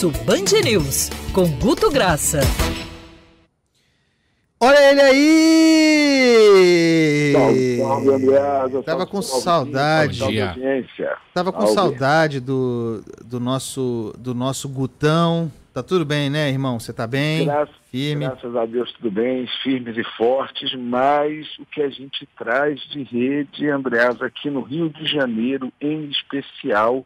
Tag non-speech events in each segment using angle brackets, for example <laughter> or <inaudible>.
Almoço Band News, com Guto Graça. Olha ele aí! Salve, salve, Andreasa. Tava com saudade. Tava com saudade do, do nosso do nosso Gutão. Tá tudo bem, né, irmão? Você tá bem? Graças, Firme. graças a Deus, tudo bem, firmes e fortes, mas o que a gente traz de rede, Andreasa, aqui no Rio de Janeiro, em especial,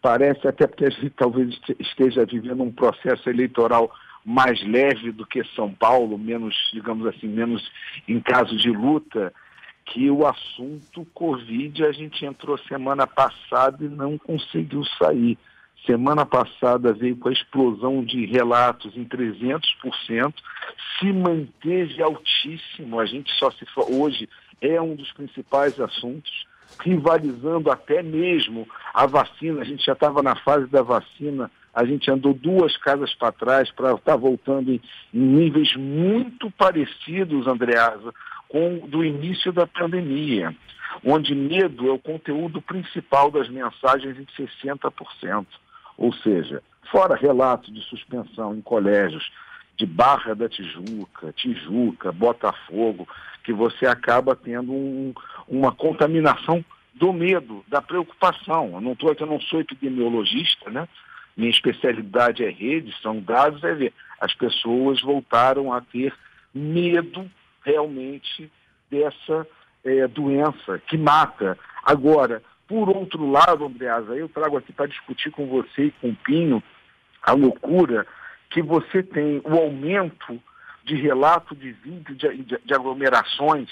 parece até porque a gente talvez este- esteja vivendo um processo eleitoral mais leve do que São Paulo, menos, digamos assim, menos em caso de luta, que o assunto Covid a gente entrou semana passada e não conseguiu sair. Semana passada veio com a explosão de relatos em 300%, se manteve altíssimo, a gente só se hoje é um dos principais assuntos, rivalizando até mesmo a vacina, a gente já estava na fase da vacina, a gente andou duas casas para trás para estar voltando em, em níveis muito parecidos, Andreasa, com do início da pandemia, onde medo é o conteúdo principal das mensagens em 60%. Ou seja, fora relatos de suspensão em colégios de Barra da Tijuca, Tijuca, Botafogo, que você acaba tendo um- uma contaminação do medo, da preocupação. Eu não estou aqui, eu não sou epidemiologista, né? Minha especialidade é rede, são dados, é ver. As pessoas voltaram a ter medo realmente dessa eh, doença que mata. Agora, por outro lado, Andreasa, eu trago aqui para discutir com você e com o Pinho a loucura que você tem o aumento de relato de vídeo de, de- de aglomerações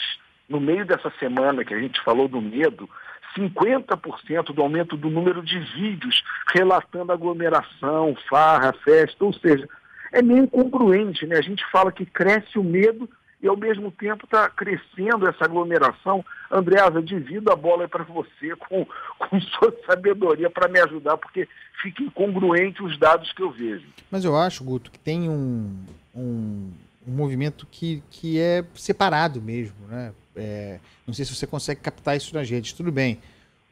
no meio dessa semana que a gente falou do medo, 50% do aumento do número de vídeos relatando aglomeração, farra, festa, ou seja, é meio incongruente, né? A gente fala que cresce o medo e ao mesmo tempo está crescendo essa aglomeração. Andreasa, divido a bola para você <laughs> com, com sua sabedoria para me ajudar, porque fica incongruente os dados que eu vejo. Mas eu acho, Guto, que tem um, um, um movimento que, que é separado mesmo, né? É, não sei se você consegue captar isso nas redes. Tudo bem,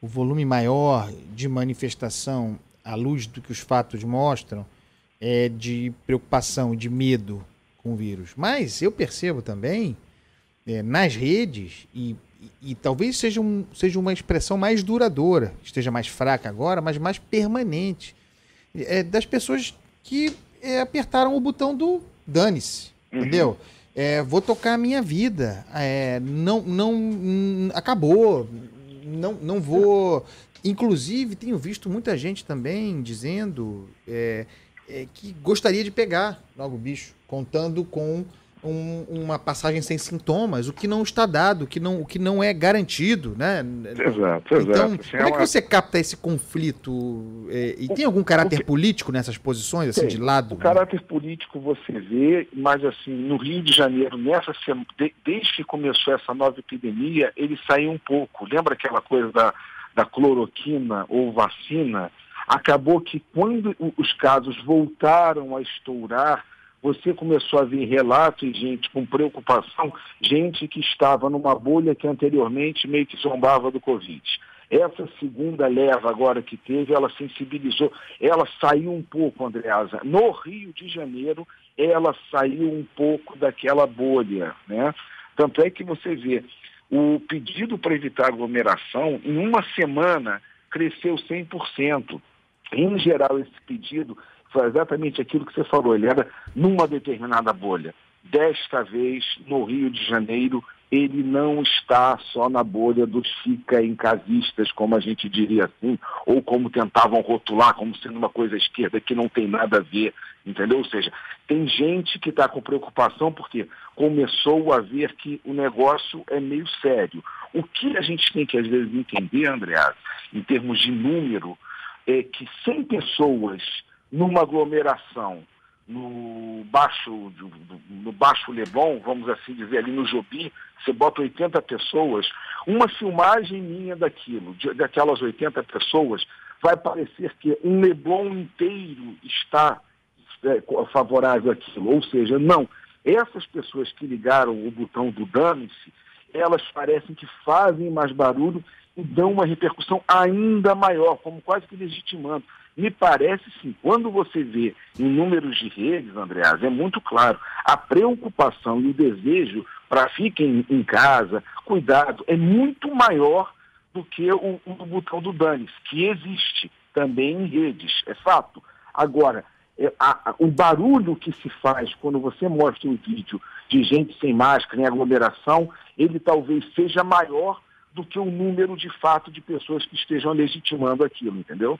o volume maior de manifestação à luz do que os fatos mostram é de preocupação, de medo com o vírus. Mas eu percebo também é, nas redes, e, e- e talvez seja, um, seja uma expressão mais duradoura, esteja mais fraca agora, mas mais permanente, é, das pessoas que é, apertaram o botão do dane-se, entendeu? É, vou tocar a minha vida, é, não, não, hum, acabou, não, não vou. Inclusive, tenho visto muita gente também dizendo é, que gostaria de pegar logo o bicho, contando com um- uma passagem sem sintomas, o que não está dado, o que não, o que não é garantido, né? Exato, Então, exato. como é que você capta esse conflito? é, e tem algum caráter político nessas posições, assim, Tem. de lado? O caráter político você vê, mas assim, no Rio de Janeiro, nessa sema- de- desde que começou essa nova epidemia, ele saiu um pouco. Lembra aquela coisa da, da cloroquina ou vacina? Acabou que quando o- os casos voltaram a estourar, você começou a ver relatos gente com preocupação, gente que estava numa bolha que anteriormente meio que zombava do Covid. Essa segunda leva agora que teve, ela sensibilizou, ela saiu um pouco, Andreasa. No Rio de Janeiro, ela saiu um pouco daquela bolha, né? Tanto é que você vê o pedido para evitar aglomeração, em uma semana, cresceu 100%. Em geral, esse pedido foi exatamente aquilo que você falou, ele era numa determinada bolha. Desta vez, no Rio de Janeiro, ele não está só na bolha dos fica em casistas, como a gente diria assim, ou como tentavam rotular, como sendo uma coisa esquerda que não tem nada a ver, entendeu? Ou seja, tem gente que está com preocupação porque começou a ver que o negócio é meio sério. O que a gente tem que às vezes entender, Andreas, em termos de número, é que 100 pessoas numa aglomeração no baixo, no baixo Leblon, vamos assim dizer, ali no Jobi, você bota 80 pessoas, uma filmagem minha daquilo, daquelas 80 pessoas, vai parecer que um Leblon inteiro está é, favorável àquilo. Ou seja, não. Essas pessoas que ligaram o botão do dane-se, elas parecem que fazem mais barulho e dão uma repercussão ainda maior, como quase que legitimando. Me parece sim, quando você vê em números de redes, Andreas, é muito claro, a preocupação e o desejo para fiquem em casa, cuidado, é muito maior do que o, o botão do Danis, que existe também em redes, é fato. Agora, é, a, a, o barulho que se faz quando você mostra um vídeo de gente sem máscara em aglomeração, ele talvez seja maior do que o número de fato de pessoas que estejam legitimando aquilo, entendeu?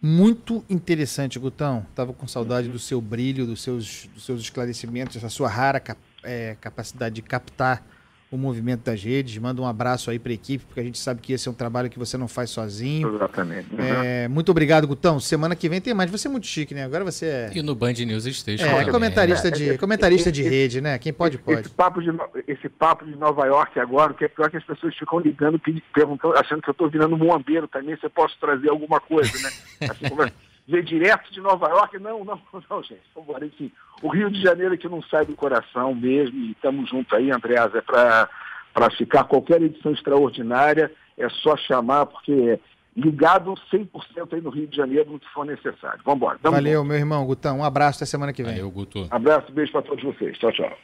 Muito interessante, Gutão. Estava com saudade do seu brilho, dos seus, dos seus esclarecimentos, essa sua rara é, capacidade de captar o movimento das redes. Manda um abraço aí para a equipe, porque a gente sabe que esse é um trabalho que você não faz sozinho. Exatamente. Uhum. É, muito obrigado, Gutão. Semana que vem tem mais. Você é muito chique, né? Agora você é. E no Band News esteja. É, comentarista, de, é, comentarista de rede, né? Quem pode, pode. Esse papo de, esse papo de Nova York agora, o que é pior que as pessoas ficam ligando, perguntando, achando que eu estou virando muambeiro também, você posso trazer alguma coisa, né? <laughs> Assim ver direto de Nova York. Não, não, <laughs> não, gente. Vamos Enfim, o Rio de Janeiro é que não sai do coração mesmo, e estamos juntos aí, Andreas, é para ficar qualquer edição extraordinária, é só chamar, porque ligado 100% aí no Rio de Janeiro no que for necessário. Vamos embora. Valeu, meu irmão Gutão. Um abraço até semana que vem. Valeu, Guto. Abraço, beijo para todos vocês. Tchau, tchau.